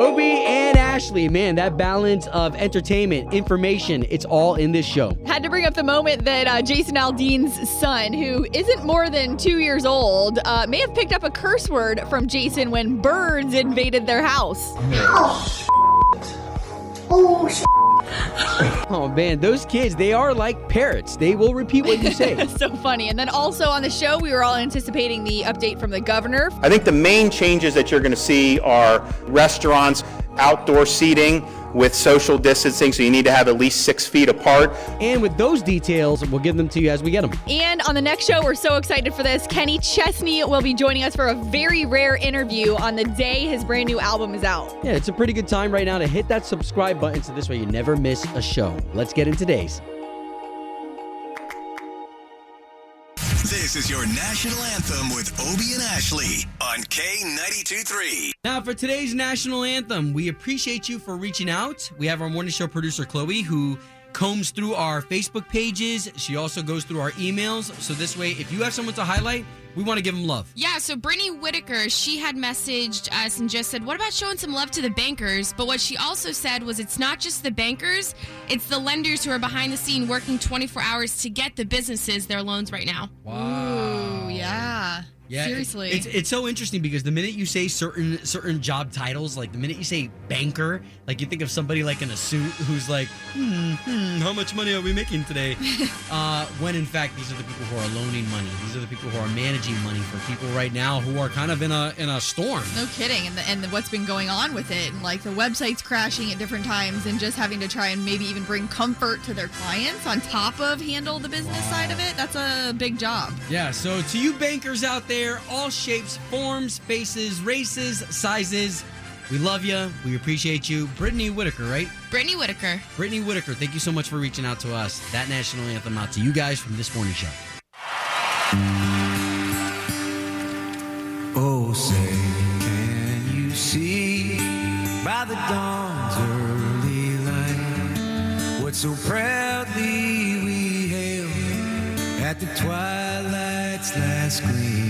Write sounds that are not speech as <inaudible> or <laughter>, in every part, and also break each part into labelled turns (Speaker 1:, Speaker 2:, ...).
Speaker 1: Obie and Ashley, man, that balance of entertainment, information, it's all in this show.
Speaker 2: Had to bring up the moment that uh, Jason Aldean's son, who isn't more than two years old, uh, may have picked up a curse word from Jason when birds invaded their house.
Speaker 3: Oh, shit. <laughs>
Speaker 1: Oh man, those kids, they are like parrots. They will repeat what you say.
Speaker 2: That's <laughs> so funny. And then also on the show, we were all anticipating the update from the governor.
Speaker 4: I think the main changes that you're going to see are restaurants, outdoor seating with social distancing, so you need to have at least six feet apart.
Speaker 1: and with those details, we'll give them to you as we get them.
Speaker 2: And on the next show, we're so excited for this. Kenny Chesney will be joining us for a very rare interview on the day his brand new album is out.
Speaker 1: Yeah, it's a pretty good time right now to hit that subscribe button so this way you never miss a show. Let's get in today's.
Speaker 5: This is your national anthem with Obie and Ashley on K92 3.
Speaker 1: Now, for today's national anthem, we appreciate you for reaching out. We have our morning show producer, Chloe, who combs through our Facebook pages. She also goes through our emails. So this way, if you have someone to highlight, we want to give them love.
Speaker 6: Yeah, so Brittany Whitaker, she had messaged us and just said, What about showing some love to the bankers? But what she also said was, It's not just the bankers, it's the lenders who are behind the scene working 24 hours to get the businesses their loans right now.
Speaker 2: Ooh, yeah.
Speaker 1: Yeah,
Speaker 2: Seriously.
Speaker 1: it's it's so interesting because the minute you say certain certain job titles, like the minute you say banker, like you think of somebody like in a suit who's like, hmm, hmm how much money are we making today? <laughs> uh, when in fact these are the people who are loaning money. These are the people who are managing money for people right now who are kind of in a in a storm.
Speaker 2: No kidding. And, the, and the, what's been going on with it, and like the websites crashing at different times, and just having to try and maybe even bring comfort to their clients on top of handle the business side of it. That's a big job.
Speaker 1: Yeah, so to you bankers out there, all shapes, forms, faces, races, sizes, we love you. We appreciate you. Brittany Whitaker, right?
Speaker 6: Brittany Whitaker.
Speaker 1: Brittany Whitaker, thank you so much for reaching out to us. That national anthem out to you guys from this morning show.
Speaker 7: Oh, say, can you see by the dawn's early light what so proudly we hailed at the twilight's last gleaming?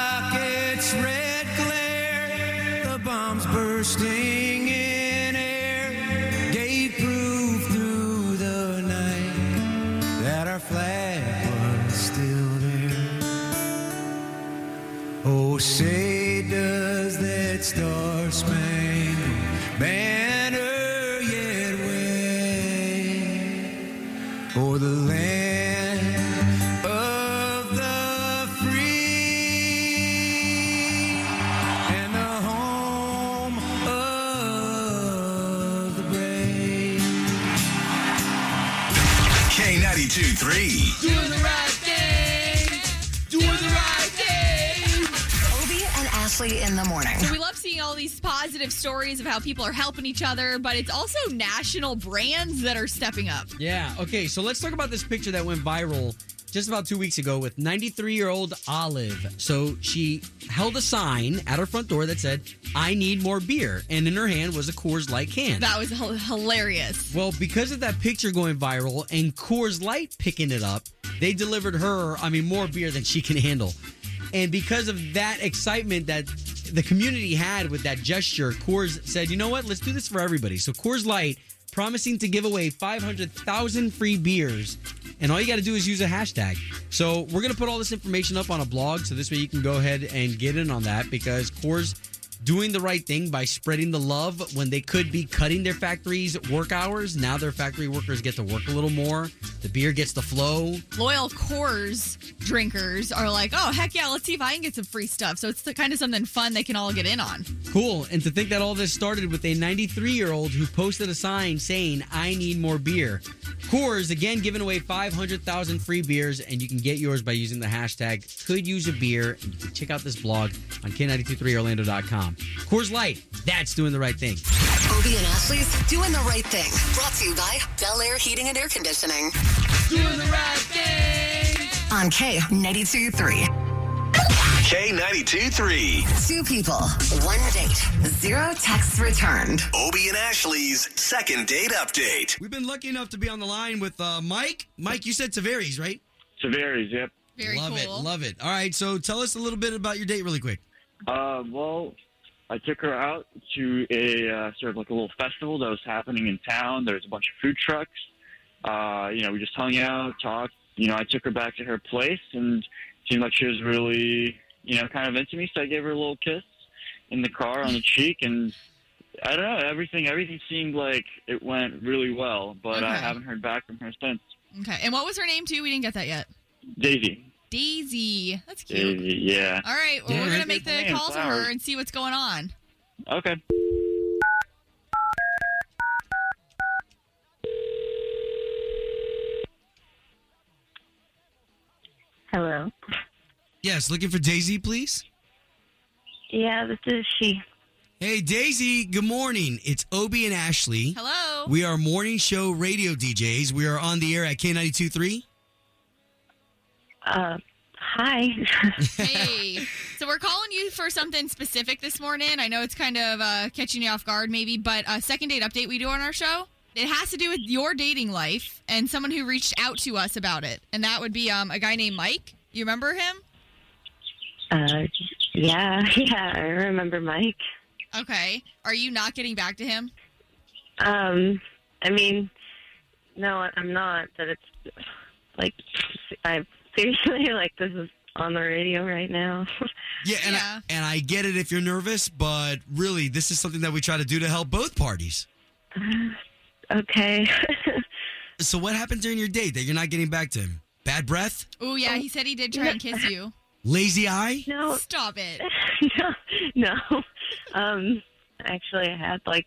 Speaker 5: K92 3.
Speaker 1: Doing the right thing. Doing the right thing.
Speaker 8: Obie and Ashley in the morning.
Speaker 2: So we love seeing all these positive stories of how people are helping each other, but it's also national brands that are stepping up.
Speaker 1: Yeah, okay, so let's talk about this picture that went viral just about two weeks ago with 93 year old Olive. So she held a sign at her front door that said, I need more beer. And in her hand was a Coors Light can.
Speaker 2: That was h- hilarious.
Speaker 1: Well, because of that picture going viral and Coors Light picking it up, they delivered her, I mean, more beer than she can handle. And because of that excitement that the community had with that gesture, Coors said, you know what? Let's do this for everybody. So Coors Light promising to give away 500,000 free beers. And all you got to do is use a hashtag. So we're going to put all this information up on a blog. So this way you can go ahead and get in on that because Coors doing the right thing by spreading the love when they could be cutting their factories work hours. Now their factory workers get to work a little more. The beer gets the flow.
Speaker 2: Loyal Coors drinkers are like, oh, heck yeah, let's see if I can get some free stuff. So it's the kind of something fun they can all get in on.
Speaker 1: Cool. And to think that all this started with a 93 year old who posted a sign saying, I need more beer. Coors, again, giving away 500,000 free beers, and you can get yours by using the hashtag could use a beer. And you can check out this blog on K923Orlando.com. Coors Light, that's doing the right thing.
Speaker 8: Obie and Ashley's doing the right thing. Brought to you by Bel Air Heating and Air Conditioning.
Speaker 1: Doing the right thing.
Speaker 8: On K92 3.
Speaker 5: K92 3.
Speaker 8: Two people, one date, zero texts returned.
Speaker 5: Obie and Ashley's second date update.
Speaker 1: We've been lucky enough to be on the line with uh, Mike. Mike, you said Tavares, right?
Speaker 3: Tavares, yep.
Speaker 2: Very cool.
Speaker 1: love
Speaker 2: cool.
Speaker 1: it, love it. All right, so tell us a little bit about your date, really quick.
Speaker 3: Uh, well, I took her out to a uh, sort of like a little festival that was happening in town. There was a bunch of food trucks. Uh, you know, we just hung out, talked. You know, I took her back to her place and seemed like she was really, you know, kind of into me. So I gave her a little kiss in the car on the cheek, and I don't know, everything everything seemed like it went really well. But I haven't heard back from her since.
Speaker 2: Okay. And what was her name too? We didn't get that yet.
Speaker 3: Daisy,
Speaker 2: Daisy. That's cute.
Speaker 3: Daisy, yeah.
Speaker 2: All right. Well,
Speaker 1: Yeah,
Speaker 2: we're gonna make the
Speaker 3: Man,
Speaker 2: call to her
Speaker 3: flowers.
Speaker 2: and see what's going on.
Speaker 3: Okay.
Speaker 9: Hello.
Speaker 1: Yes, looking for Daisy, please.
Speaker 9: Yeah, this is she.
Speaker 1: Hey, Daisy. Good morning. It's Obie and Ashley.
Speaker 2: Hello.
Speaker 1: We are morning show radio DJs. We are on the air at K92.3.
Speaker 9: Uh, hi.
Speaker 2: hey. So we're calling you for something specific this morning. I know it's kind of uh, catching you off guard, maybe, but a second date update we do on our show. It has to do with your dating life and someone who reached out to us about it, and that would be um, a guy named Mike. You remember him?
Speaker 9: uh, yeah, <laughs> yeah, I remember Mike.
Speaker 2: Okay. Are you not getting back to him?
Speaker 9: Um, I mean, no, I'm not. But it's like, I seriously <laughs> like this is on the radio right now. <laughs>
Speaker 1: Yeah, and,
Speaker 2: Yeah.
Speaker 1: I, and I get it if you're nervous, but really, this is something that we try to do to help both parties. <sighs>
Speaker 9: okay. <laughs>
Speaker 1: So, what happened during your date that you're not getting back to him? Bad breath?
Speaker 2: Oh, yeah. He said he did try and kiss you.
Speaker 1: Lazy eye?
Speaker 9: no,
Speaker 2: Stop it.
Speaker 9: no, no. Um, actually, I had like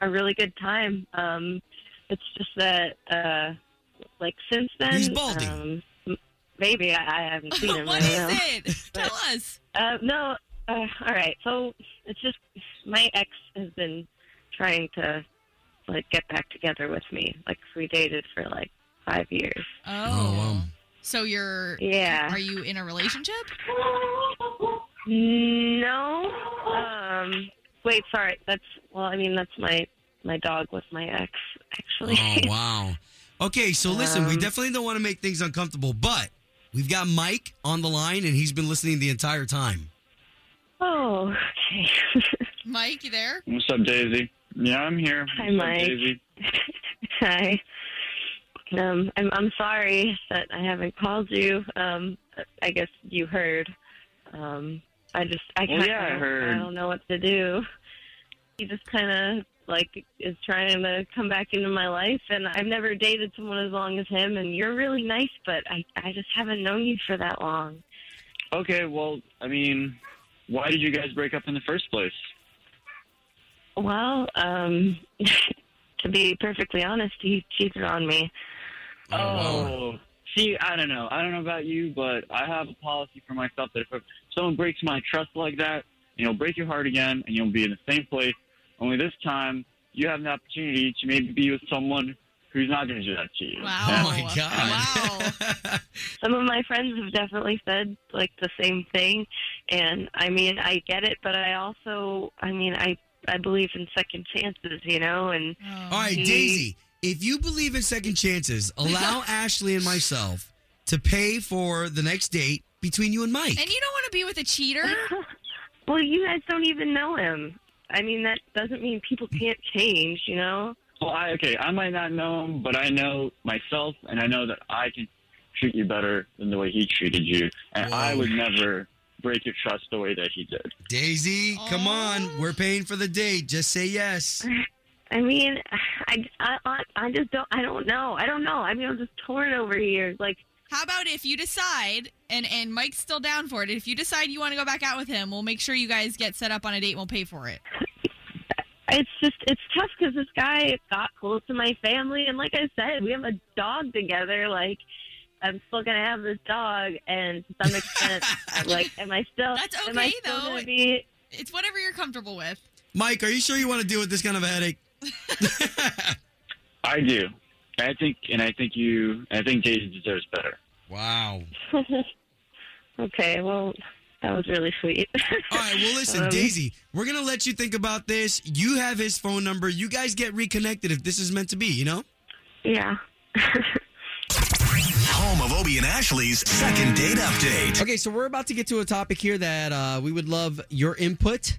Speaker 9: a really good time. Um, it's just that, uh, like since then,
Speaker 1: He's balding.
Speaker 9: Um, m- maybe I, I haven't <laughs> seen him.
Speaker 2: what
Speaker 9: I
Speaker 2: is
Speaker 9: know.
Speaker 2: it? <laughs> Tell us.
Speaker 9: Uh, no. Uh, all right. So it's just my ex has been trying to like get back together with me. Like we dated for like five years.
Speaker 2: Oh.
Speaker 1: wow.
Speaker 2: So you're.
Speaker 9: Yeah.
Speaker 2: Are you in a relationship?
Speaker 9: No. Um. Wait. Sorry. That's well. I mean, that's my my dog with my ex. Actually.
Speaker 1: Oh, <laughs> wow. Okay, so listen, we
Speaker 9: Um,
Speaker 1: definitely don't want to make things uncomfortable, but we've got Mike on the line, and he's been listening the entire time.
Speaker 9: oh. Okay. <laughs>
Speaker 2: Mike, you there?
Speaker 3: What's up, Daisy? Yeah, I'm here.
Speaker 9: Hi,
Speaker 3: What's up,
Speaker 9: Mike.
Speaker 3: Daisy? <laughs>
Speaker 9: Hi. Um. I'm I'm sorry that I haven't called you. Um. I guess you heard. Um. I just I
Speaker 3: Well,
Speaker 9: kinda,
Speaker 3: yeah, I heard.
Speaker 9: I don't know what to do. He just kind of like is trying to come back into my life, and I've never dated someone as long as him. And you're really nice, but I I just haven't known you for that long.
Speaker 3: Okay, well, I mean, why did you guys break up in the first place?
Speaker 9: Well, um, <laughs> to be perfectly honest, he cheated on me.
Speaker 3: Oh, see, I don't know. I don't know about you, but I have a policy for myself that if someone breaks my trust like that, you know, break your heart again, and you'll be in the same place. Only this time, you have an opportunity to maybe be with someone who's not going to do that to you.
Speaker 2: Wow.
Speaker 1: Oh, my God.
Speaker 2: Wow. <laughs>
Speaker 9: Some of my friends have definitely said like the same thing, and I mean I get it, but I also I mean I I believe in second chances, you know, and oh,
Speaker 1: All right,
Speaker 9: He-
Speaker 1: Daisy, if you believe in second chances, allow <laughs> Ashley and myself to pay for the next date between you and Mike.
Speaker 2: And you don't want to be with a cheater? <laughs>
Speaker 9: well, you guys don't even know him. I mean that doesn't mean people can't change, you know.
Speaker 3: Well, I, okay, I might not know him, but I know myself, and I know that I can treat you better than the way he treated you, and I would never break your trust the way that he did.
Speaker 1: Daisy, come on.
Speaker 2: Oh.
Speaker 1: We're paying for the date. Just say yes. <laughs>
Speaker 9: I mean, I, I, I just don't, I don't know. I don't know. I mean, I'm just torn over here. Like,
Speaker 2: How about if you decide, and, and Mike's still down for it, if you decide you want to go back out with him, we'll make sure you guys get set up on a date and we'll pay for it. <laughs>
Speaker 9: it's just, it's tough because this guy got close to my family. And like I said, we have a dog together. Like, I'm still going to have this dog. And to some extent, <laughs> I'm like, am I still,
Speaker 2: That's
Speaker 9: am I
Speaker 2: okay,
Speaker 9: still
Speaker 2: though.
Speaker 9: gonna be,
Speaker 2: It's whatever you're comfortable with.
Speaker 1: Mike, are you sure you want to deal with this kind of a headache? <laughs>
Speaker 3: I do. I think, and I think you, I think Daisy deserves better.
Speaker 1: Wow. <laughs>
Speaker 9: okay, well, That was really sweet.
Speaker 1: All right, well, listen,
Speaker 9: Um,
Speaker 1: Daisy, we're going to let you think about this. You have his phone number. You guys get reconnected if this is meant to be, you know?
Speaker 9: Yeah. <laughs>
Speaker 5: Home of Obie and Ashley's second date update.
Speaker 1: Okay, so we're about to get to a topic here that uh, we would love your input.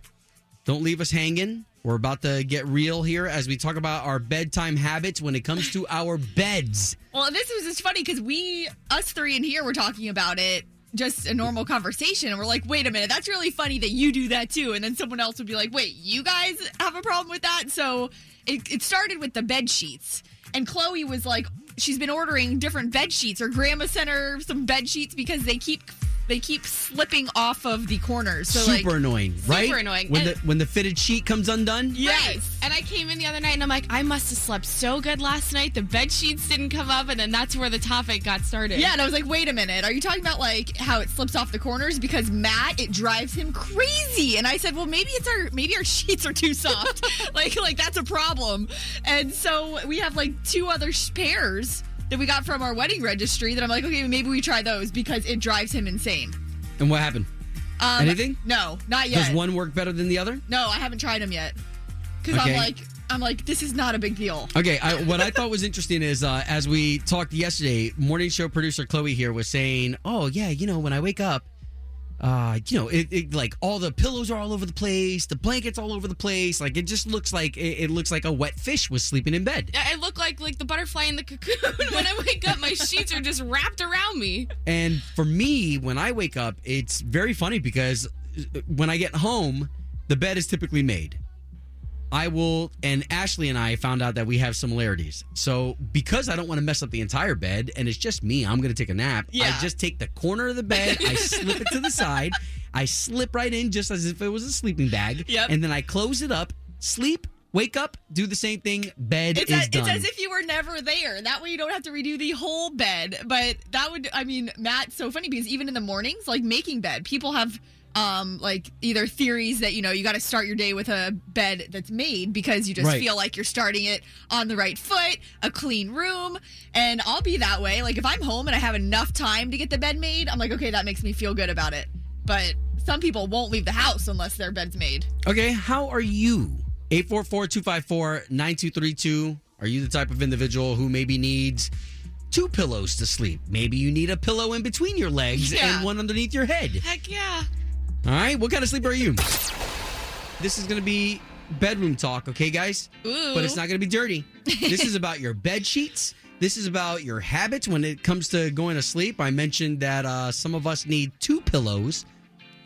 Speaker 1: Don't leave us hanging. We're about to get real here as we talk about our bedtime habits when it comes to our beds.
Speaker 2: Well, this was just funny because we, us three in here, were talking about it, just a normal conversation, and we're like, wait a minute, that's really funny that you do that too. And then someone else would be like, wait, you guys have a problem with that? So it, it started with the bed sheets, and Chloe was like, she's been ordering different bed sheets, or Grandma sent her some bed sheets because they keep they keep slipping off of the corners. So
Speaker 1: Super
Speaker 2: like,
Speaker 1: annoying, right?
Speaker 6: Super annoying.
Speaker 1: When
Speaker 6: And-
Speaker 1: the when the fitted sheet comes undone.
Speaker 2: yes.
Speaker 6: Right. And I came in the other night and I'm like, I must have slept so good last night. The bed sheets didn't come up, and then that's where the topic got started.
Speaker 2: Yeah, and I was like, wait a minute. Are you talking about like how it slips off the corners? Because Matt, it drives him crazy. And I said, well, maybe it's our maybe our <laughs> sheets are too soft. <laughs> like like that's a problem. And so we have like two other sh- pairs that we got from our wedding registry that I'm like, okay, maybe we try those because it drives him insane.
Speaker 1: And what happened?
Speaker 2: Um,
Speaker 1: Anything?
Speaker 2: No, not yet.
Speaker 1: Does one work better than the other?
Speaker 2: no, I haven't tried them yet. Because
Speaker 1: Okay.
Speaker 2: I'm like, I'm like, this is not a big deal.
Speaker 1: Okay, I, what I thought was interesting is uh, as we talked yesterday, morning show producer Chloe here was saying, "Oh yeah, you know when I wake up, uh, you know, it, it like all the pillows are all over the place, the blankets all over the place, like it just looks like it, it looks like a wet fish was sleeping in bed."
Speaker 6: I look like like the butterfly in the cocoon. <laughs> when I wake up, my sheets are just wrapped around me.
Speaker 1: And for me, when I wake up, it's very funny because when I get home, the bed is typically made. I will, and Ashley and I found out that we have similarities. So, because I don't want to mess up the entire bed and it's just me, I'm going to take a nap.
Speaker 2: Yeah.
Speaker 1: I just take the corner of the bed, I slip it to the side, I slip right in just as if it was a sleeping bag.
Speaker 2: Yep.
Speaker 1: And then I close it up, sleep, wake up, do the same thing, bed
Speaker 2: It's,
Speaker 1: is
Speaker 2: as,
Speaker 1: done.
Speaker 2: it's as if you were never there. That way you don't have to redo the whole bed. But that would, I mean, Matt, so funny because even in the mornings, like making bed, people have um like either theories that you know you got to start your day with a bed that's made because you just
Speaker 1: Right.
Speaker 2: feel like you're starting it on the right foot a clean room and i'll be that way like if i'm home and i have enough time to get the bed made i'm like okay that makes me feel good about it but some people won't leave the house unless their bed's made
Speaker 1: Okay, how are you? 844-254-9232. Are you the type of individual who maybe needs two pillows to sleep? Maybe you need a pillow in between your legs
Speaker 2: Yeah.
Speaker 1: and one underneath your head.
Speaker 6: Heck yeah.
Speaker 1: All right, what kind of sleeper are you? This is going to be bedroom talk, okay, guys?
Speaker 2: Ooh.
Speaker 1: But it's not going to be dirty. this is about your bed sheets. This is about your habits when it comes to going to sleep. I mentioned that uh, some of us need two pillows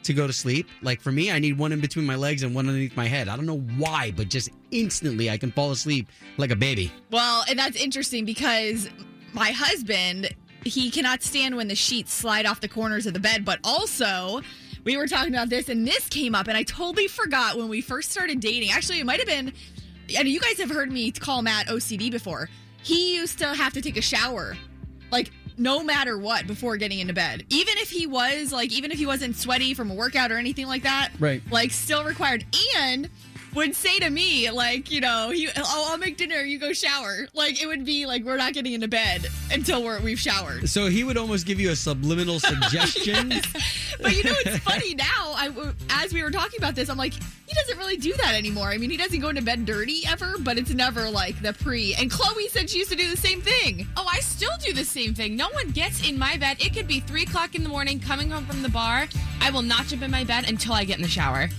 Speaker 1: to go to sleep. Like for me, I need one in between my legs and one underneath my head. I don't know why, but just instantly I can fall asleep like a baby.
Speaker 2: Well, and that's interesting because my husband, he cannot stand when the sheets slide off the corners of the bed, but also we were talking about this and this came up and I totally forgot when we first started dating. Actually, it might have been and you guys have heard me call Matt OCD before. He used to have to take a shower. Like no matter what before getting into bed. Even if he was like even if he wasn't sweaty from a workout or anything like that.
Speaker 1: Right.
Speaker 2: Like still required and would say to me like you know he, I'll, I'll make dinner you go shower like it would be like we're not getting into bed until we're we've showered
Speaker 1: So he would almost give you a subliminal <laughs> suggestion. <laughs>
Speaker 2: but you know it's funny now I as we were talking about this I'm like he doesn't really do that anymore I mean he doesn't go into bed dirty ever but it's never like the pre and Chloe said she used to do the same thing
Speaker 6: Oh, I still do the same thing. No one gets in my bed. It could be three o'clock in the morning, coming home from the bar. I will not jump in my bed until I get in the shower.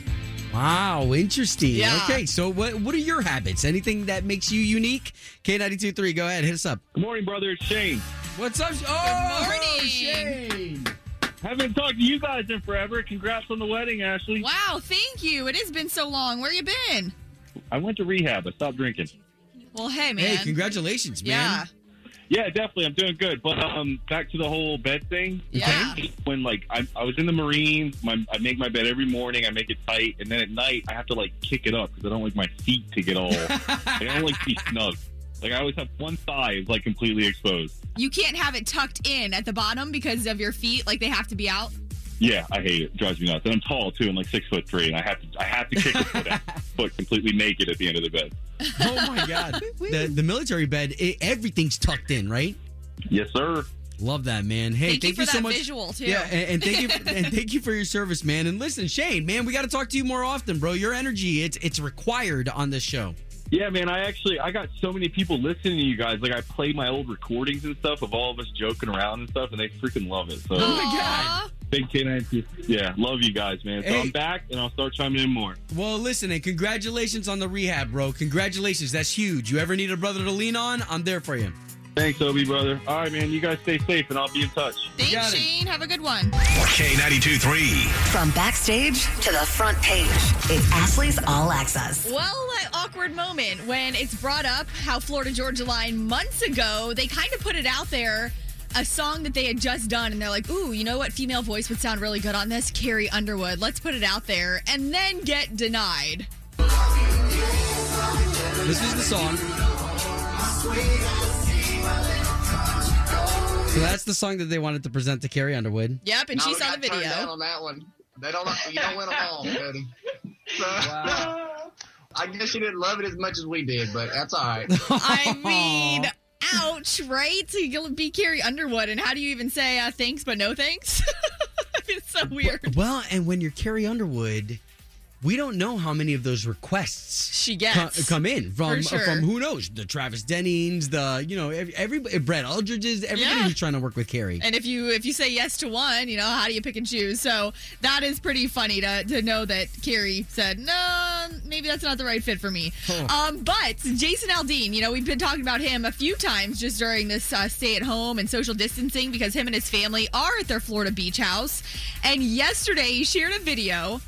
Speaker 1: Wow, interesting.
Speaker 2: Yeah.
Speaker 1: Okay, so what what are your habits? Anything that makes you unique? K923, go ahead, hit us up.
Speaker 10: Good morning, brother. It's Shane.
Speaker 1: What's up? Oh,
Speaker 2: morning.
Speaker 1: Shane.
Speaker 10: Haven't talked to you guys in forever. Congrats on the wedding, Ashley.
Speaker 2: wow thank you it has been so long where you been
Speaker 10: I went to rehab. I stopped drinking.
Speaker 2: well hey man
Speaker 1: Hey, congratulations, man.
Speaker 2: yeah
Speaker 10: Yeah, definitely. I'm doing good. But um, back to the whole bed thing.
Speaker 2: Yeah.
Speaker 10: When like I, I was in the Marines, my, I make my bed every morning. I make it tight, and then at night I have to like kick it up because I don't like my feet to get all. I don't like to be snug. Like I always have one thigh is like completely exposed.
Speaker 2: You can't have it tucked in at the bottom because of your feet. Like they have to be out.
Speaker 10: Yeah, I hate it. it drives me nuts. And I'm tall too. I'm like six foot three, and I have to I have to kick a foot out, <laughs> foot completely naked at the end of the bed.
Speaker 1: Oh my god. the the military bed, it, everything's tucked in, right?
Speaker 10: Yes, sir.
Speaker 1: Love that, man. Hey,
Speaker 2: Thank you for
Speaker 1: so
Speaker 2: that
Speaker 1: much.
Speaker 2: visual, too.
Speaker 1: Yeah, and, and thank you, <laughs> and thank you for your service, man. And listen, Shane, man, we got to talk to you more often, bro. Your energy, it's it's required on this show.
Speaker 10: Yeah, man. I actually I got so many people listening to you guys. Like I play my old recordings and stuff of all of us joking around and stuff, and they freaking love it. So
Speaker 1: Oh my god.
Speaker 10: big K92. Yeah, love you guys, man. So
Speaker 1: Hey.
Speaker 10: I'm back, and I'll start chiming in more.
Speaker 1: Well, listen, and congratulations on the rehab, bro. Congratulations. That's huge. You ever need a brother to lean on? I'm there for you.
Speaker 10: Thanks, Obie brother. All right, man. You guys stay safe, and I'll be in touch.
Speaker 2: Thanks, Shane. Have a good one.
Speaker 5: K92 3.
Speaker 8: From backstage to the front page, it's Ashley's All Access.
Speaker 2: Well, that awkward moment when it's brought up how Florida Georgia Line months ago, they kind of put it out there, a song that they had just done, and they're like, ooh, you know what female voice would sound really good on this? Carrie Underwood. Let's put it out there, and then get denied.
Speaker 1: This is the song. So that's the song that they wanted to present to Carrie Underwood.
Speaker 2: Yep, and
Speaker 11: No,
Speaker 2: she
Speaker 11: we
Speaker 2: saw the video.
Speaker 11: down on that one. They don't. You don't win them all, <laughs> Cody. So, I guess you didn't love it as much as we did, but that's all right.
Speaker 2: I <laughs> mean, ouch, right? So you'll be Carrie Underwood, and how do you even say uh, thanks but no thanks? <laughs> It's so weird.
Speaker 1: Well, and when you're Carrie Underwood, we don't know how many of those requests
Speaker 2: She
Speaker 1: co-
Speaker 2: gets.
Speaker 1: come in from
Speaker 2: For sure.
Speaker 1: from who knows the Travis Dennings, the you know every, Brett Eldredge's, everybody
Speaker 2: Yeah.
Speaker 1: who's trying to work with Carrie.
Speaker 2: And if you if you say yes to one, you know how do you pick and choose? So that is pretty funny to, to know that Carrie said no, maybe that's not the right fit for me. Um, but Jason Aldean, you know we've been talking about him a few times just during this uh, stay at home and social distancing because him and his family are at their Florida beach house. And yesterday he shared a video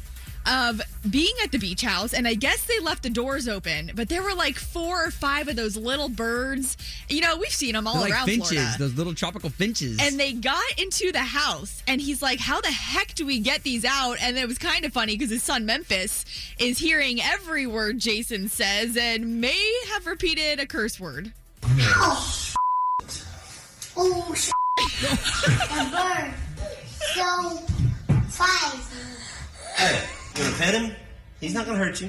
Speaker 2: of being at the beach house and I guess they left the doors open, but there were like four or five of those little birds. You know, we've seen them all
Speaker 1: They're like
Speaker 2: around
Speaker 1: finches,
Speaker 2: Florida.
Speaker 1: those little tropical finches.
Speaker 2: And they got into the house, and he's like, How the heck do we get these out? And it was kind of funny because his son Memphis is hearing every word Jason says and may have repeated a curse word.
Speaker 12: Oh, sh- a bird. So, five.
Speaker 13: Hey, you gonna pet him? He's not gonna hurt you.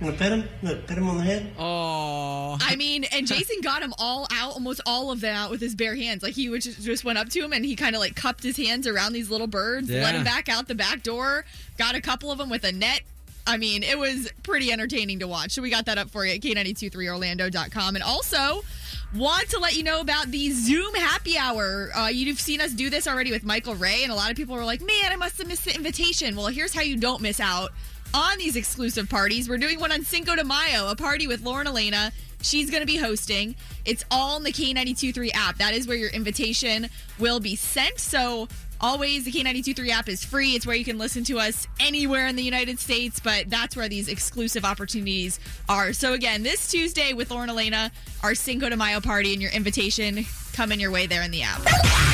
Speaker 13: You gonna pet him? You gonna pet him on the head?
Speaker 1: Oh.
Speaker 2: I mean, and Jason got them all out, almost all of them out with his bare hands. Like he would just, just went up to him and he kind of like cupped his hands around these little birds, let
Speaker 1: Yeah.
Speaker 2: him back out the back door, got a couple of them with a net. I mean, it was pretty entertaining to watch. So we got that up for you at K923Orlando.com. And also, want to let you know about the Zoom happy hour. Uh, you've seen us do this already with Michael Ray, and a lot of people were like, man, I must have missed the invitation. Well, here's how you don't miss out on these exclusive parties. We're doing one on Cinco de Mayo, a party with Lauren Alaina. She's going to be hosting. It's all in the K923 app. That is where your invitation will be sent. So, always, the K923 app is free. It's where you can listen to us anywhere in the United States, but that's where these exclusive opportunities are. So, again, this Tuesday with Lauren Alaina, our Cinco de Mayo party, and your invitation coming your way there in the app.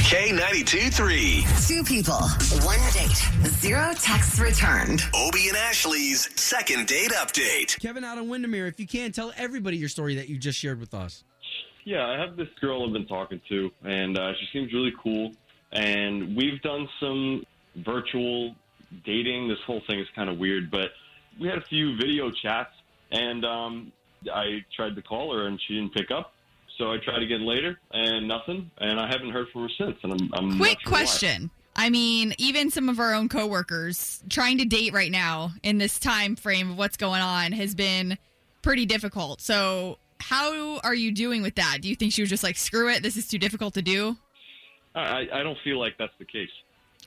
Speaker 5: K92 3.
Speaker 8: Two people, one date, zero texts returned.
Speaker 5: Obie and Ashley's second date update.
Speaker 1: Kevin out of Windermere, if you can, tell everybody your story that you just shared with us.
Speaker 14: Yeah, I have this girl I've been talking to, and uh, she seems really cool. And we've done some virtual dating. This whole thing is kind of weird, but we had a few video chats, and um, I tried to call her, and she didn't pick up. So I tried again later, and nothing. And I haven't heard from her since. And I'm, I'm
Speaker 2: Quick
Speaker 14: sure why.
Speaker 2: question. I mean, even some of our own coworkers trying to date right now in this time frame of what's going on has been pretty difficult. So, how are you doing with that? Do you think she was just like, screw it, this is too difficult to do?
Speaker 14: I, I don't feel like that's the case.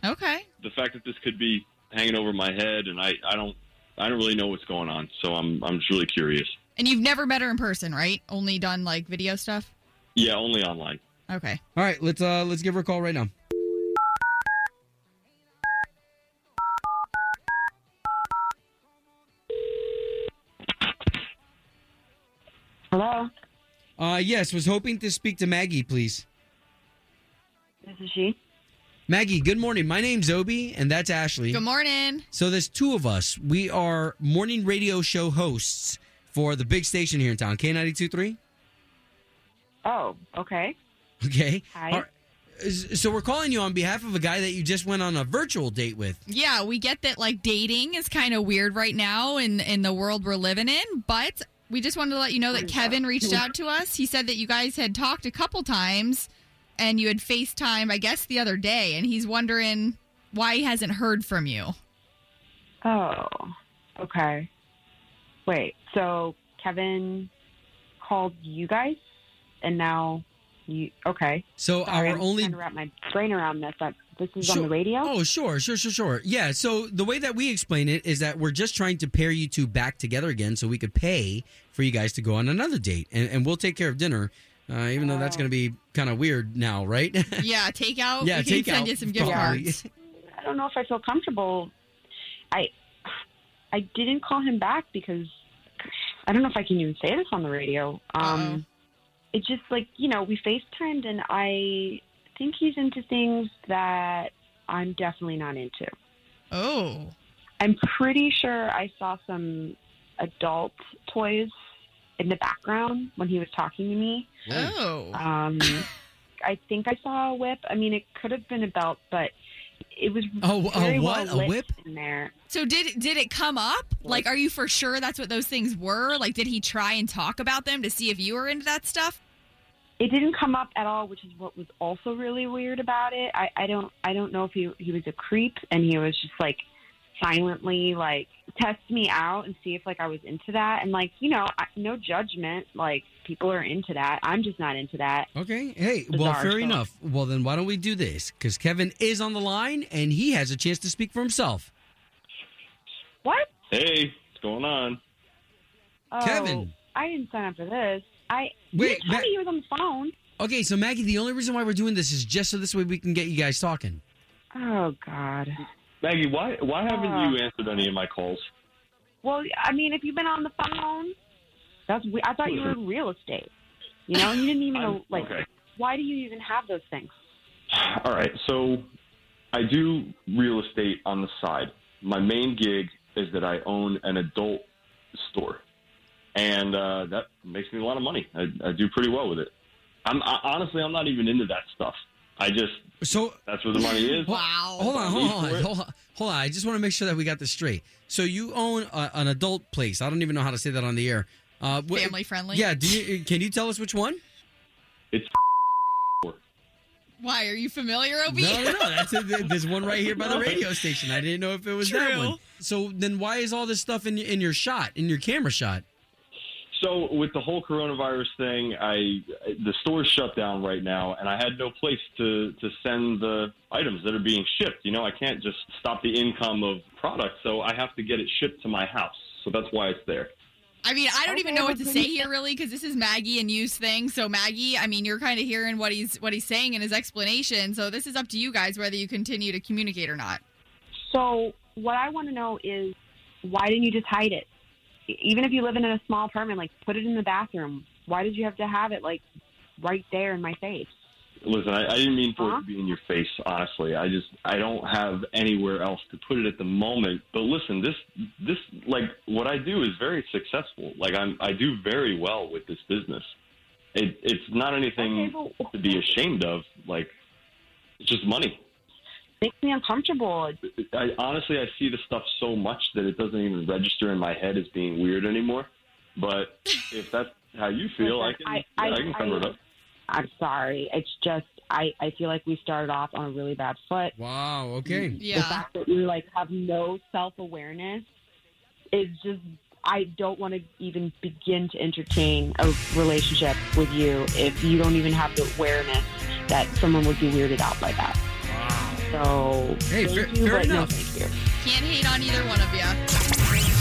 Speaker 2: Okay.
Speaker 14: The fact that this could be hanging over my head, and I, I don't I don't really know what's going on. So I'm I'm just really curious.
Speaker 2: And you've never met her in person, right? Only done like video stuff?
Speaker 14: Yeah, only online.
Speaker 2: Okay.
Speaker 1: All right, let's uh let's give her a call right now.
Speaker 9: Hello,
Speaker 1: Uh yes, was hoping to speak to Maggie, please.
Speaker 9: this is she.
Speaker 1: Maggie, good morning. My name's Obie, and that's Ashley.
Speaker 2: Good morning.
Speaker 1: So there's two of us. We are morning radio show hosts for the big station here in town, K92.3.
Speaker 9: Oh, okay.
Speaker 1: Okay.
Speaker 9: Hi.
Speaker 1: All right. So we're calling you on behalf of a guy that you just went on a virtual date with.
Speaker 2: Yeah, we get that like dating is kind of weird right now in in the world we're living in, but we just wanted to let you know that Kevin reached out to us. He said that you guys had talked a couple times and you had FaceTime, I guess, the other day, and he's wondering why he hasn't heard from you.
Speaker 15: Oh, okay. Wait, so Kevin called you guys, and now you okay?
Speaker 1: So
Speaker 15: Sorry,
Speaker 1: our
Speaker 15: I'm
Speaker 1: only-
Speaker 15: trying to wrap my brain around this. That this is on the radio.
Speaker 1: Oh, sure, sure, sure, sure. Yeah. So the way that we explain it is that we're just trying to pair you two back together again, so we could pay for you guys to go on another date, and, and we'll take care of dinner. Uh, even though that's going to be kind of weird now, right? <laughs>
Speaker 2: Yeah, takeout.
Speaker 1: Yeah,
Speaker 2: we can
Speaker 1: takeout,
Speaker 2: send you some gift
Speaker 1: probably.
Speaker 2: cards. <laughs>
Speaker 15: I don't know if I feel comfortable. I I didn't call him back because I don't know if I can even say this on the radio. Um, it's just like you know we FaceTimed and I think he's into things that I'm definitely not into.
Speaker 2: Oh.
Speaker 15: I'm pretty sure I saw some adult toys in the background when he was talking to me.
Speaker 2: Oh.
Speaker 15: Um, <laughs> I think I saw a whip. I mean, it could have been a belt, but it was
Speaker 1: Oh, a
Speaker 15: very
Speaker 1: what?
Speaker 15: well
Speaker 1: A whip?
Speaker 15: in there.
Speaker 2: So did did it come up? Like, are you for sure that's what those things were? Like, did he try and talk about them to see if you were into that stuff?
Speaker 15: It didn't come up at all, which is what was also really weird about it. I, I don't I don't know if he he was a creep and he was just like silently like test me out and see if like I was into that and like you know I, no judgment like people are into that I'm just not into that.
Speaker 1: Okay. Hey, well, fair
Speaker 15: stuff.
Speaker 1: enough. Well, then why don't we do this? Because Kevin is on the line and he has a chance to speak for himself.
Speaker 15: What?
Speaker 14: Hey, what's going on?
Speaker 15: Oh,
Speaker 1: Kevin.
Speaker 15: I didn't sign up for this. I
Speaker 1: Wait,
Speaker 15: didn't
Speaker 1: Ma-
Speaker 15: me he was on the phone.
Speaker 1: Okay, so Maggie, the only reason why we're doing this is just so this way we can get you guys talking.
Speaker 15: Oh God.
Speaker 14: Maggie, why why haven't
Speaker 15: Uh.
Speaker 14: you answered any of my calls?
Speaker 15: Well, I mean, if you've been on the phone, that's we- I thought you were in real estate. You know, you didn't even know like
Speaker 14: okay.
Speaker 15: why do you even have those things?
Speaker 14: All right, so I do real estate on the side. My main gig is that I own an adult store, and uh, that makes me a lot of money. I, I do pretty well with it. I'm I, honestly, I'm not even into that stuff. I just
Speaker 1: so
Speaker 14: that's where the money is. <laughs>
Speaker 2: Wow.
Speaker 1: Hold on, hold on, hold on, hold on. I just want to make sure that we got this straight. So you own a, an adult place. I don't even know how to say that on the air. Uh, wh-
Speaker 2: Family friendly?
Speaker 1: Yeah. Do you, can you tell us which one?
Speaker 14: It's
Speaker 2: Why are you familiar, Obie?
Speaker 1: No, no, no. That's a, there's one right here by the <laughs> radio station. I didn't know if it was that one. So then, why is all this stuff in in your shot, in your camera shot?
Speaker 14: So with the whole coronavirus thing, I the store's shut down right now, and I had no place to to send the items that are being shipped. You know, I can't just stop the income of product, so I have to get it shipped to my house. So that's why it's there.
Speaker 2: I mean, I don't even know what to say here, really, because this is Maggie and you's thing. So Maggie, I mean, you're kind of hearing what he's what he's saying in his explanation. So this is up to you guys whether you continue to communicate or not.
Speaker 15: So what I want to know is why didn't you just hide it? Even if you live in a small apartment, like put it in the bathroom. Why did you have to have it like right there in my face?
Speaker 14: Listen, I, I didn't mean for
Speaker 15: Huh?
Speaker 14: it to uh-huh. be in your face. Honestly, I just I don't have anywhere else to put it at the moment. But listen, this this like what I do is very successful. Like I'm I do very well with this business. It it's not anything to be ashamed of. Like it's just money.
Speaker 15: Makes me uncomfortable.
Speaker 14: I honestly I see the stuff so much that it doesn't even register in my head as being weird anymore. But if that's how you feel, I can
Speaker 15: I-
Speaker 14: yeah, I,
Speaker 15: I-
Speaker 14: can cover it
Speaker 15: I-
Speaker 14: up.
Speaker 15: I'm sorry. It's just I I feel like we started off on a really bad foot.
Speaker 1: Wow. Okay. Yeah.
Speaker 15: The fact that you like have no self awareness is just I don't want to even begin to entertain a relationship with you if you don't even have the awareness that someone would be weirded out by that. So
Speaker 1: Hey,
Speaker 15: thank
Speaker 1: fair-
Speaker 15: you,
Speaker 1: fair
Speaker 15: but no
Speaker 1: enough.
Speaker 15: thank you.
Speaker 2: Can't hate on either one of you.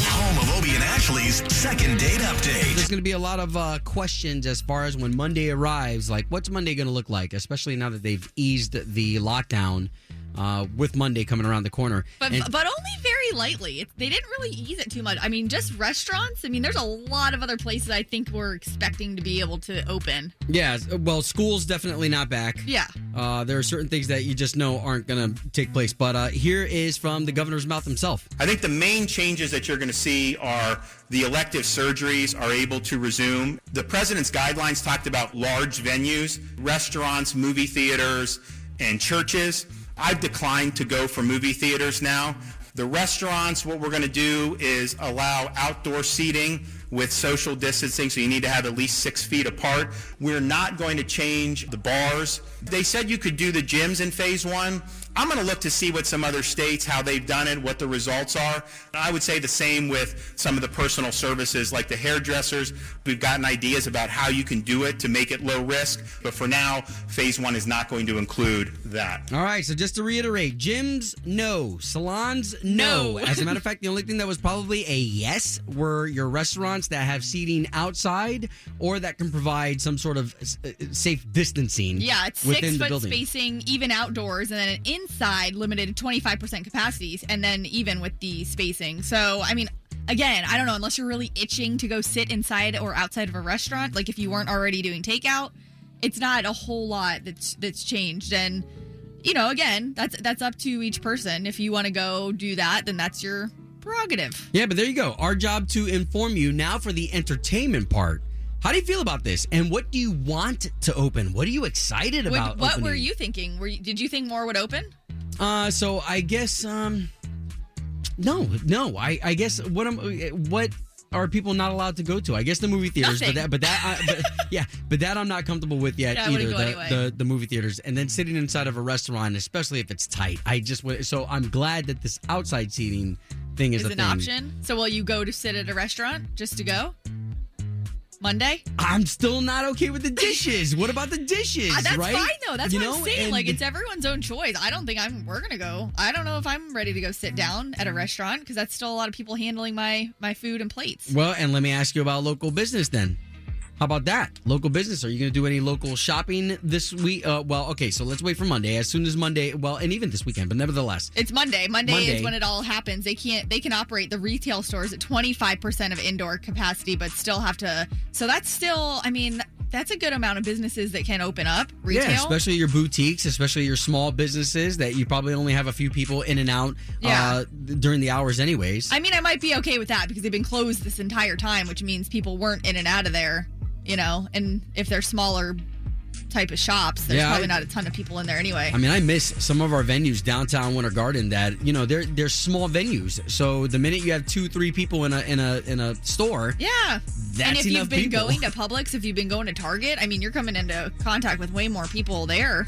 Speaker 5: Home of Obie and Ashley's second date update.
Speaker 1: There's going to be a lot of uh, questions as far as when Monday arrives. Like, what's Monday going to look like? Especially now that they've eased the lockdown uh, with Monday coming around the corner.
Speaker 2: But
Speaker 1: And-
Speaker 2: but only very lightly. It, they didn't really ease it too much. I mean, just restaurants. I mean, there's a lot of other places I think we're expecting to be able to open.
Speaker 1: yeah, well, school's definitely not back.
Speaker 2: Yeah.
Speaker 1: Uh, there are certain things that you just know aren't going to take place. But uh, here is from the governor's mouth himself.
Speaker 4: I think the main changes that you're going to see are the elective surgeries are able to resume. The president's guidelines talked about large venues, restaurants, movie theaters, and churches. I've declined to go for movie theaters now. The restaurants, what we're going to do is allow outdoor seating with social distancing, so you need to have at least six feet apart. We're not going to change the bars. They said you could do the gyms in phase one. I'm going to look to see what some other states, how they've done it, what the results are. I would say the same with some of the personal services like the hairdressers. We've gotten ideas about how you can do it to make it low risk, but for now, phase one is not going to include that.
Speaker 1: All right, so just to reiterate, gyms, no. Salons, no.
Speaker 4: No.
Speaker 1: As a matter of <laughs> fact, the only thing that was probably a yes were your restaurants that have seating outside or that can provide some sort of uh, safe distancing
Speaker 2: Yeah, it's
Speaker 1: within
Speaker 2: six
Speaker 1: the
Speaker 2: foot
Speaker 1: building.
Speaker 2: spacing, even outdoors, and then inside limited to 25% capacities, and then even with the spacing. So, I mean, again, I don't know, unless you're really itching to go sit inside or outside of a restaurant, like if you weren't already doing takeout, it's not a whole lot that's that's changed. And you know, again, that's that's up to each person. If you want to go do that, then that's your prerogative.
Speaker 1: Yeah, but there you go. Our job to inform you now for the entertainment part. How do you feel about this? And what do you want to open? What are you excited about?
Speaker 2: what were you thinking? Were you, did you think more would open?
Speaker 1: Uh, so I guess um, no, no. I I guess what am what are people not allowed to go to? I guess the movie theaters,
Speaker 2: Nothing.
Speaker 1: but that but that I, but, <laughs> yeah, but that I'm not comfortable with yet
Speaker 2: Yeah,
Speaker 1: either. The,
Speaker 2: anyway.
Speaker 1: the the movie theaters and then sitting inside of a restaurant, especially if it's tight. I just so I'm glad that this outside seating thing is,
Speaker 2: Is
Speaker 1: a
Speaker 2: an
Speaker 1: thing.
Speaker 2: option. So will you go to sit at a restaurant just to go? Monday?
Speaker 1: I'm still not okay with the dishes. what about the dishes?
Speaker 2: Uh, that's
Speaker 1: right?
Speaker 2: fine though. That's
Speaker 1: You
Speaker 2: what
Speaker 1: know,
Speaker 2: I'm saying.
Speaker 1: and-
Speaker 2: like it's everyone's own choice. I don't think I'm. We're gonna go. I don't know if I'm ready to go sit down at a restaurant because that's still a lot of people handling my my food and plates.
Speaker 1: Well, and let me ask you about local business then. How about that? Local business. Are you going to do any local shopping this week? Uh, well, okay, so let's wait for Monday. As soon as Monday, well, and even this weekend, but nevertheless.
Speaker 2: It's Monday. Monday,
Speaker 1: Monday.
Speaker 2: is when it all happens. They can't. They can operate the retail stores at 25 percent of indoor capacity, but still have to. So that's still. I mean, that's a good amount of businesses that can open up retail.
Speaker 1: Yeah, especially your boutiques, especially your small businesses that you probably only have a few people in and out
Speaker 2: Yeah.
Speaker 1: uh, during the hours, anyways.
Speaker 2: I mean, I might be okay with that because they've been closed this entire time, which means people weren't in and out of there, you know. And if they're smaller type of shops, there's
Speaker 1: Yeah,
Speaker 2: probably
Speaker 1: I-
Speaker 2: not a ton of people in there anyway.
Speaker 1: I mean, I miss some of our venues downtown Winter Garden that you know they're they're small venues. So the minute you have two, three people in a in a in a store,
Speaker 2: yeah.
Speaker 1: That's
Speaker 2: and if you've been
Speaker 1: people.
Speaker 2: going to <laughs> Publix, if you've been going to Target, I mean, you're coming into contact with way more people there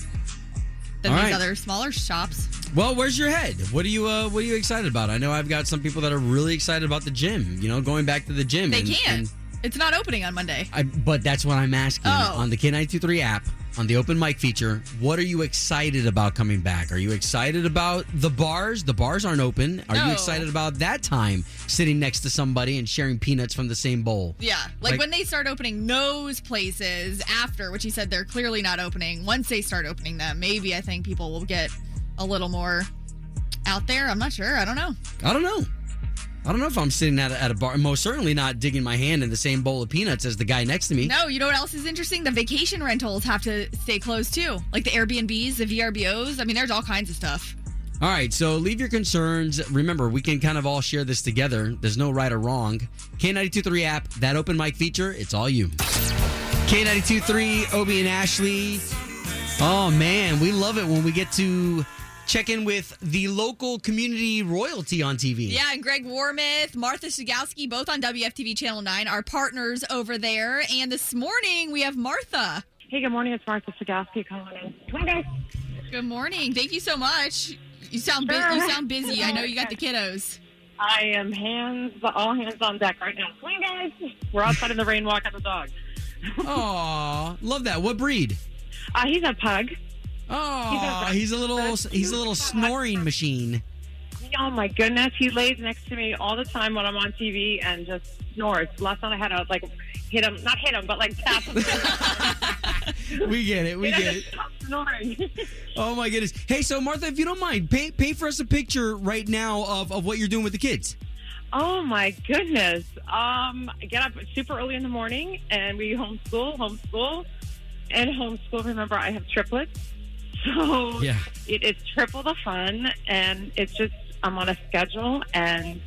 Speaker 2: than
Speaker 1: All
Speaker 2: these
Speaker 1: right.
Speaker 2: other smaller shops.
Speaker 1: Well, where's your head? What are you uh, What are you excited about? I know I've got some people that are really excited about the gym. You know, going back to the gym.
Speaker 2: They
Speaker 1: and-
Speaker 2: can't.
Speaker 1: and
Speaker 2: it's not opening on Monday.
Speaker 1: I, but that's what I'm asking
Speaker 2: Oh.
Speaker 1: on the K923 app on the open mic feature. What are you excited about coming back? Are you excited about the bars? The bars aren't open. Are you excited about that time sitting next to somebody and sharing peanuts from the same bowl?
Speaker 2: Yeah, like,
Speaker 1: Like-
Speaker 2: when they start opening those places after, which he said they're clearly not opening. Once they start opening them, maybe I think people will get a little more out there. I'm not sure. I don't know.
Speaker 1: I don't know. I don't know if I'm sitting at a, at a bar. Most certainly not digging my hand in the same bowl of peanuts as the guy next to me.
Speaker 2: No, you know what else is interesting? The vacation rentals have to stay closed too, like the Airbnbs, the VRBOs. I mean, there's all kinds of stuff.
Speaker 1: All right, so leave your concerns. Remember, we can kind of all share this together. There's no right or wrong. K923 app, that open mic feature, it's all you. K923, Obie and Ashley. Oh man, we love it when we get to check in with the local community royalty on TV.
Speaker 2: Yeah, and Greg Warmoth, Martha Sugalski, both on WFTV Channel 9, are partners over there. And this morning we have Martha.
Speaker 16: Hey, good morning. It's Martha Sugalski calling in. Come on, guys.
Speaker 2: Good morning. Thank you so much. You sound bu-
Speaker 16: Sure.
Speaker 2: you sound busy. I know you got the <laughs> kiddos.
Speaker 16: I am hands, all hands on deck right now. Come on, guys. We're outside in the rain walking the dog.
Speaker 1: Aw, love that. What breed?
Speaker 16: Uh, he's a pug.
Speaker 1: Oh, he's a <laughs> little he's a little snoring machine.
Speaker 16: Oh my goodness, he lays next to me all the time when I'm on TV and just snores. Last time I had to like hit him, not hit him, but like tap him. <laughs>
Speaker 1: We get it. We get it.
Speaker 16: stop snoring. <laughs>
Speaker 1: Oh my goodness. Hey, so Martha, if you don't mind, paint paint for us a picture right now of, of what you're doing with the kids.
Speaker 16: Oh my goodness. Um, I get up super early in the morning and we homeschool, homeschool, and homeschool. Remember, I have triplets. So
Speaker 1: Yeah.
Speaker 16: it is triple the fun and it's just, I'm on a schedule. And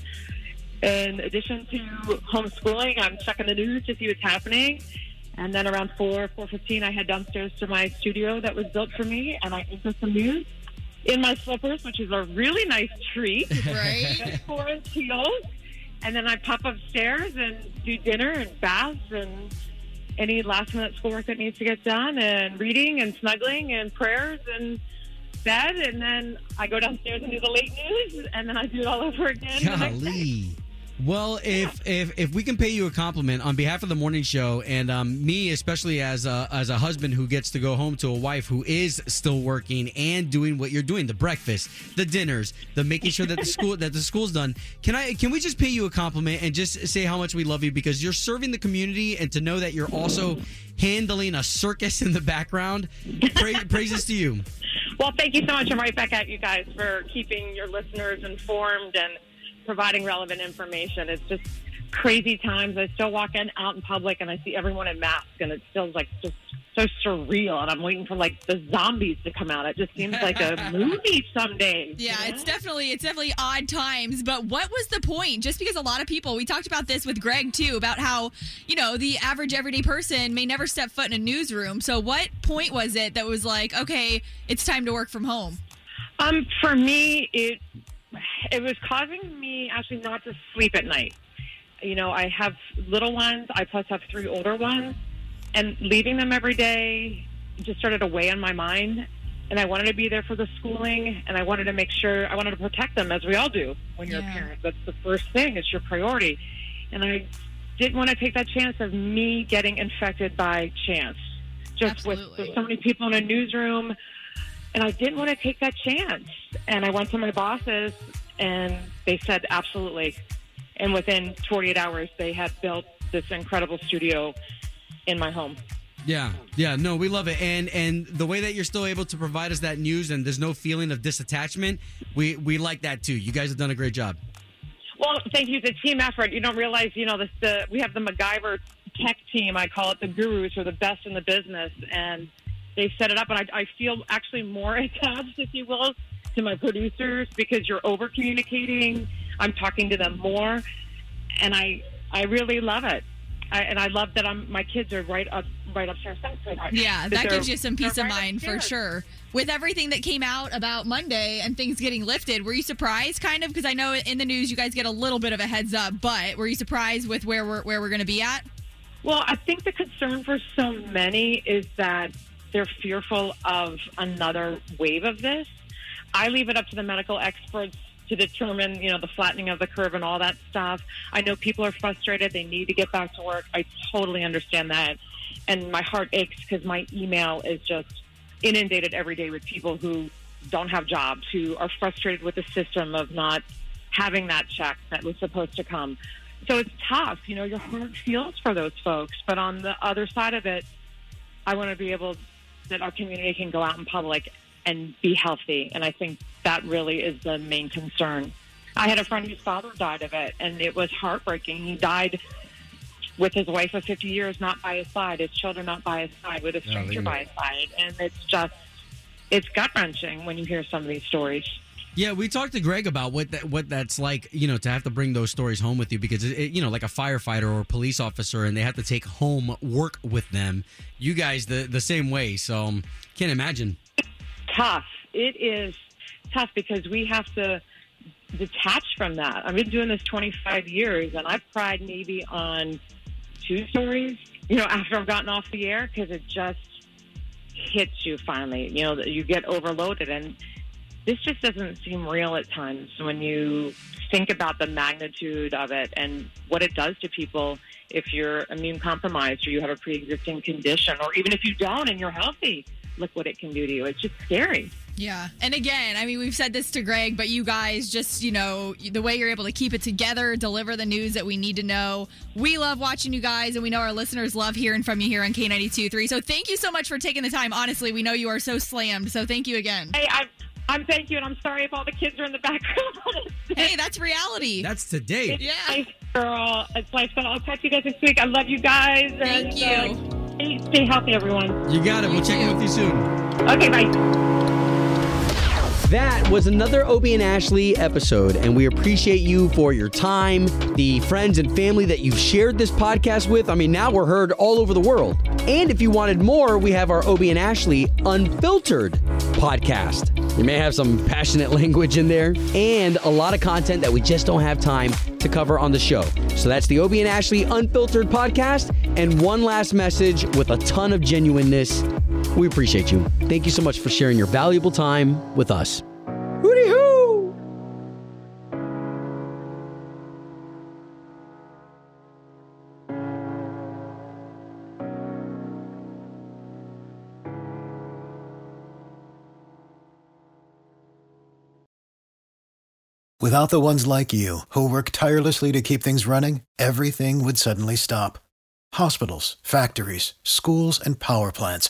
Speaker 16: in addition to homeschooling, I'm checking the news to see what's happening. And then around 4, 4.15, I head downstairs to my studio that was built for me and I enter some news in my slippers, which is a really nice treat. <laughs>
Speaker 2: Right.
Speaker 16: Four heels. and then I pop upstairs and do dinner and baths and any last minute schoolwork that needs to get done, and reading and snuggling and prayers and bed, and then I go downstairs and do the late news, and then I do it all over again.
Speaker 1: Golly. Well, if if if we can pay you a compliment on behalf of the morning show, and um, me especially as a as a husband who gets to go home to a wife who is still working and doing what you're doing, the breakfast, the dinners, the making sure that the school that the school's done. Can I can we just pay you a compliment and just say how much we love you because you're serving the community and to know that you're also handling a circus in the background. Pra- <laughs> praises to you.
Speaker 16: Well, thank you so much. I'm right back at you guys for keeping your listeners informed and providing relevant information. It's just crazy times. I still walk in out in public and I see everyone in masks, and it feels like just so surreal. And I'm waiting for like the zombies to come out. It just seems like a <laughs> movie some days.
Speaker 2: Yeah, it's definitely it's definitely odd times, but what was the point? Just because a lot of people, we talked about this with Greg too about how, you know, the average everyday person may never step foot in a newsroom. So what point was it that was like, okay, it's time to work from home?
Speaker 16: Um, for me, it it was causing me actually not to sleep at night. You know, I have little ones. I plus have three older ones, and leaving them every day just started to weigh on my mind. And I wanted to be there for the schooling, and I wanted to make sure I wanted to protect them, as we all do when you're
Speaker 2: Yeah.
Speaker 16: a parent. That's the first thing; it's your priority. And I didn't want to take that chance of me getting infected by chance, just with, with so many people in a newsroom and I didn't want to take that chance. And I went to my bosses, and they said absolutely. And within 48 hours, they had built this incredible studio in my home.
Speaker 1: Yeah, yeah, no, we love it, and and the way that you're still able to provide us that news, and there's no feeling of disattachment, we we like that too. You guys have done a great job.
Speaker 16: Well, thank you. It's a team effort. You don't realize, you know, this, the, we have the MacGyver tech team. I call it the gurus, are the best in the business, and they set it up. And I, I feel actually more attached, if you will, to my producers because you're over communicating. I'm talking to them more, and I I really love it. I, and I love that I'm my kids are right up right upstairs.
Speaker 2: Yeah,
Speaker 16: That
Speaker 2: that gives you some peace of
Speaker 16: right
Speaker 2: mind for sure. With everything that came out about Monday and things getting lifted, were you surprised kind of because I know in the news you guys get a little bit of a heads up, but were you surprised with where we're where we're going to be at?
Speaker 16: Well, I think the concern for so many is that they're fearful of another wave of this. I leave it up to the medical experts to determine, you know, the flattening of the curve and all that stuff. I know people are frustrated; they need to get back to work. I totally understand that, and my heart aches because my email is just inundated every day with people who don't have jobs, who are frustrated with the system of not having that check that was supposed to come. So it's tough. You know, your heart feels for those folks. But on the other side of it, I want to be able that our community can go out in public and be healthy. And I think that really is the main concern. I had a friend whose father died of it, and it was heartbreaking. He died with his wife of 50 years not by his side, his children not by his side, with a stranger
Speaker 1: Golly.
Speaker 16: by his side. And it's just, it's gut wrenching when you hear some of these stories.
Speaker 1: Yeah, we talked to Greg about what that what that's like, you know, to have to bring those stories home with you because it, it- you know, like a firefighter or a police officer, and they have to take home work with them. You guys, the the same way, so um, can't imagine.
Speaker 16: tough. It is tough because we have to detach from that. I've been doing this 25 years, and I've cried maybe on two stories, you know, after I've gotten off the air because it just hits you finally. You know, you get overloaded, and this just doesn't seem real at times when you think about the magnitude of it and what it does to people if you're immune compromised or you have a pre-existing condition or even if you don't and you're healthy look what it can do to you it's just scary
Speaker 2: Yeah. And again, I mean, we've said this to Greg, but you guys just, you know, the way you're able to keep it together, deliver the news that we need to know. We love watching you guys, and we know our listeners love hearing from you here on K92.3. So thank you so much for taking the time. Honestly, we know you are so slammed. So thank you again.
Speaker 16: hey i'm i'm thank you and i'm sorry if all the kids are in the <laughs> background.
Speaker 2: Hey that's reality.
Speaker 1: That's today.
Speaker 16: yeah. life, girl. It's life. So i'll talk to you guys next week. I love you guys
Speaker 2: Thank
Speaker 16: and,
Speaker 2: you.
Speaker 16: uh, stay, stay healthy everyone.
Speaker 1: You got it. We'll check in with you soon.
Speaker 16: okay bye
Speaker 1: That was another Obie and Ashley episode, and we appreciate you for your time, the friends and family that you've shared this podcast with. I mean, now we're heard all over the world. And if you wanted more, we have our Obie and Ashley Unfiltered podcast. You may have some passionate <laughs> language in there and a lot of content that we just don't have time to cover on the show. So that's the Obie and Ashley Unfiltered podcast. And one last message with a ton of genuineness. We appreciate you. Thank you so much for sharing your valuable time with us. Hooty hoo!
Speaker 17: Without the ones like you, who work tirelessly to keep things running, everything would suddenly stop. Hospitals, factories, schools, and power plants,